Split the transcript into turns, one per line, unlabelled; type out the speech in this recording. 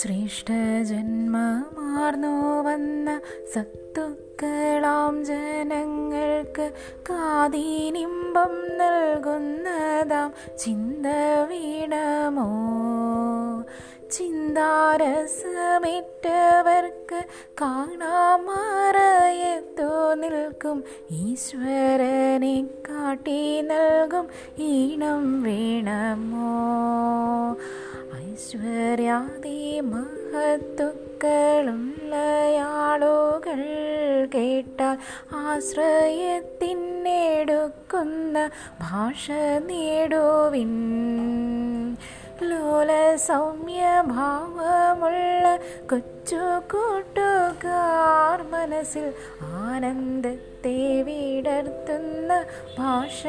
ശ്രേഷ്ഠജന്മമാർന്നു വന്ന സത്തുക്കളാം ജനങ്ങൾക്ക് കാതീനിമ്പം നൽകുന്നതാം ചിന്ത വീണമോ ചിന്താരസമിട്ടവർക്ക് കാണാമറയത്തു നിൽക്കും. ഈശ്വരനെ കാട്ടി നൽകും ഈണം വേണമോ? ഐശ്വര്യാദി മഹത്തുക്കളുള്ളയാളുകൾ കേട്ടാൽ ആശ്രയത്തിനെടുക്കുന്ന ഭാഷ നേടുവിൻ. ലോല സൗമ്യ ഭാവമുള്ള കൊച്ചു കൂട്ടുകാർ മനസ്സിൽ ആനന്ദത്തെ വിടർത്തുന്ന ഭാഷ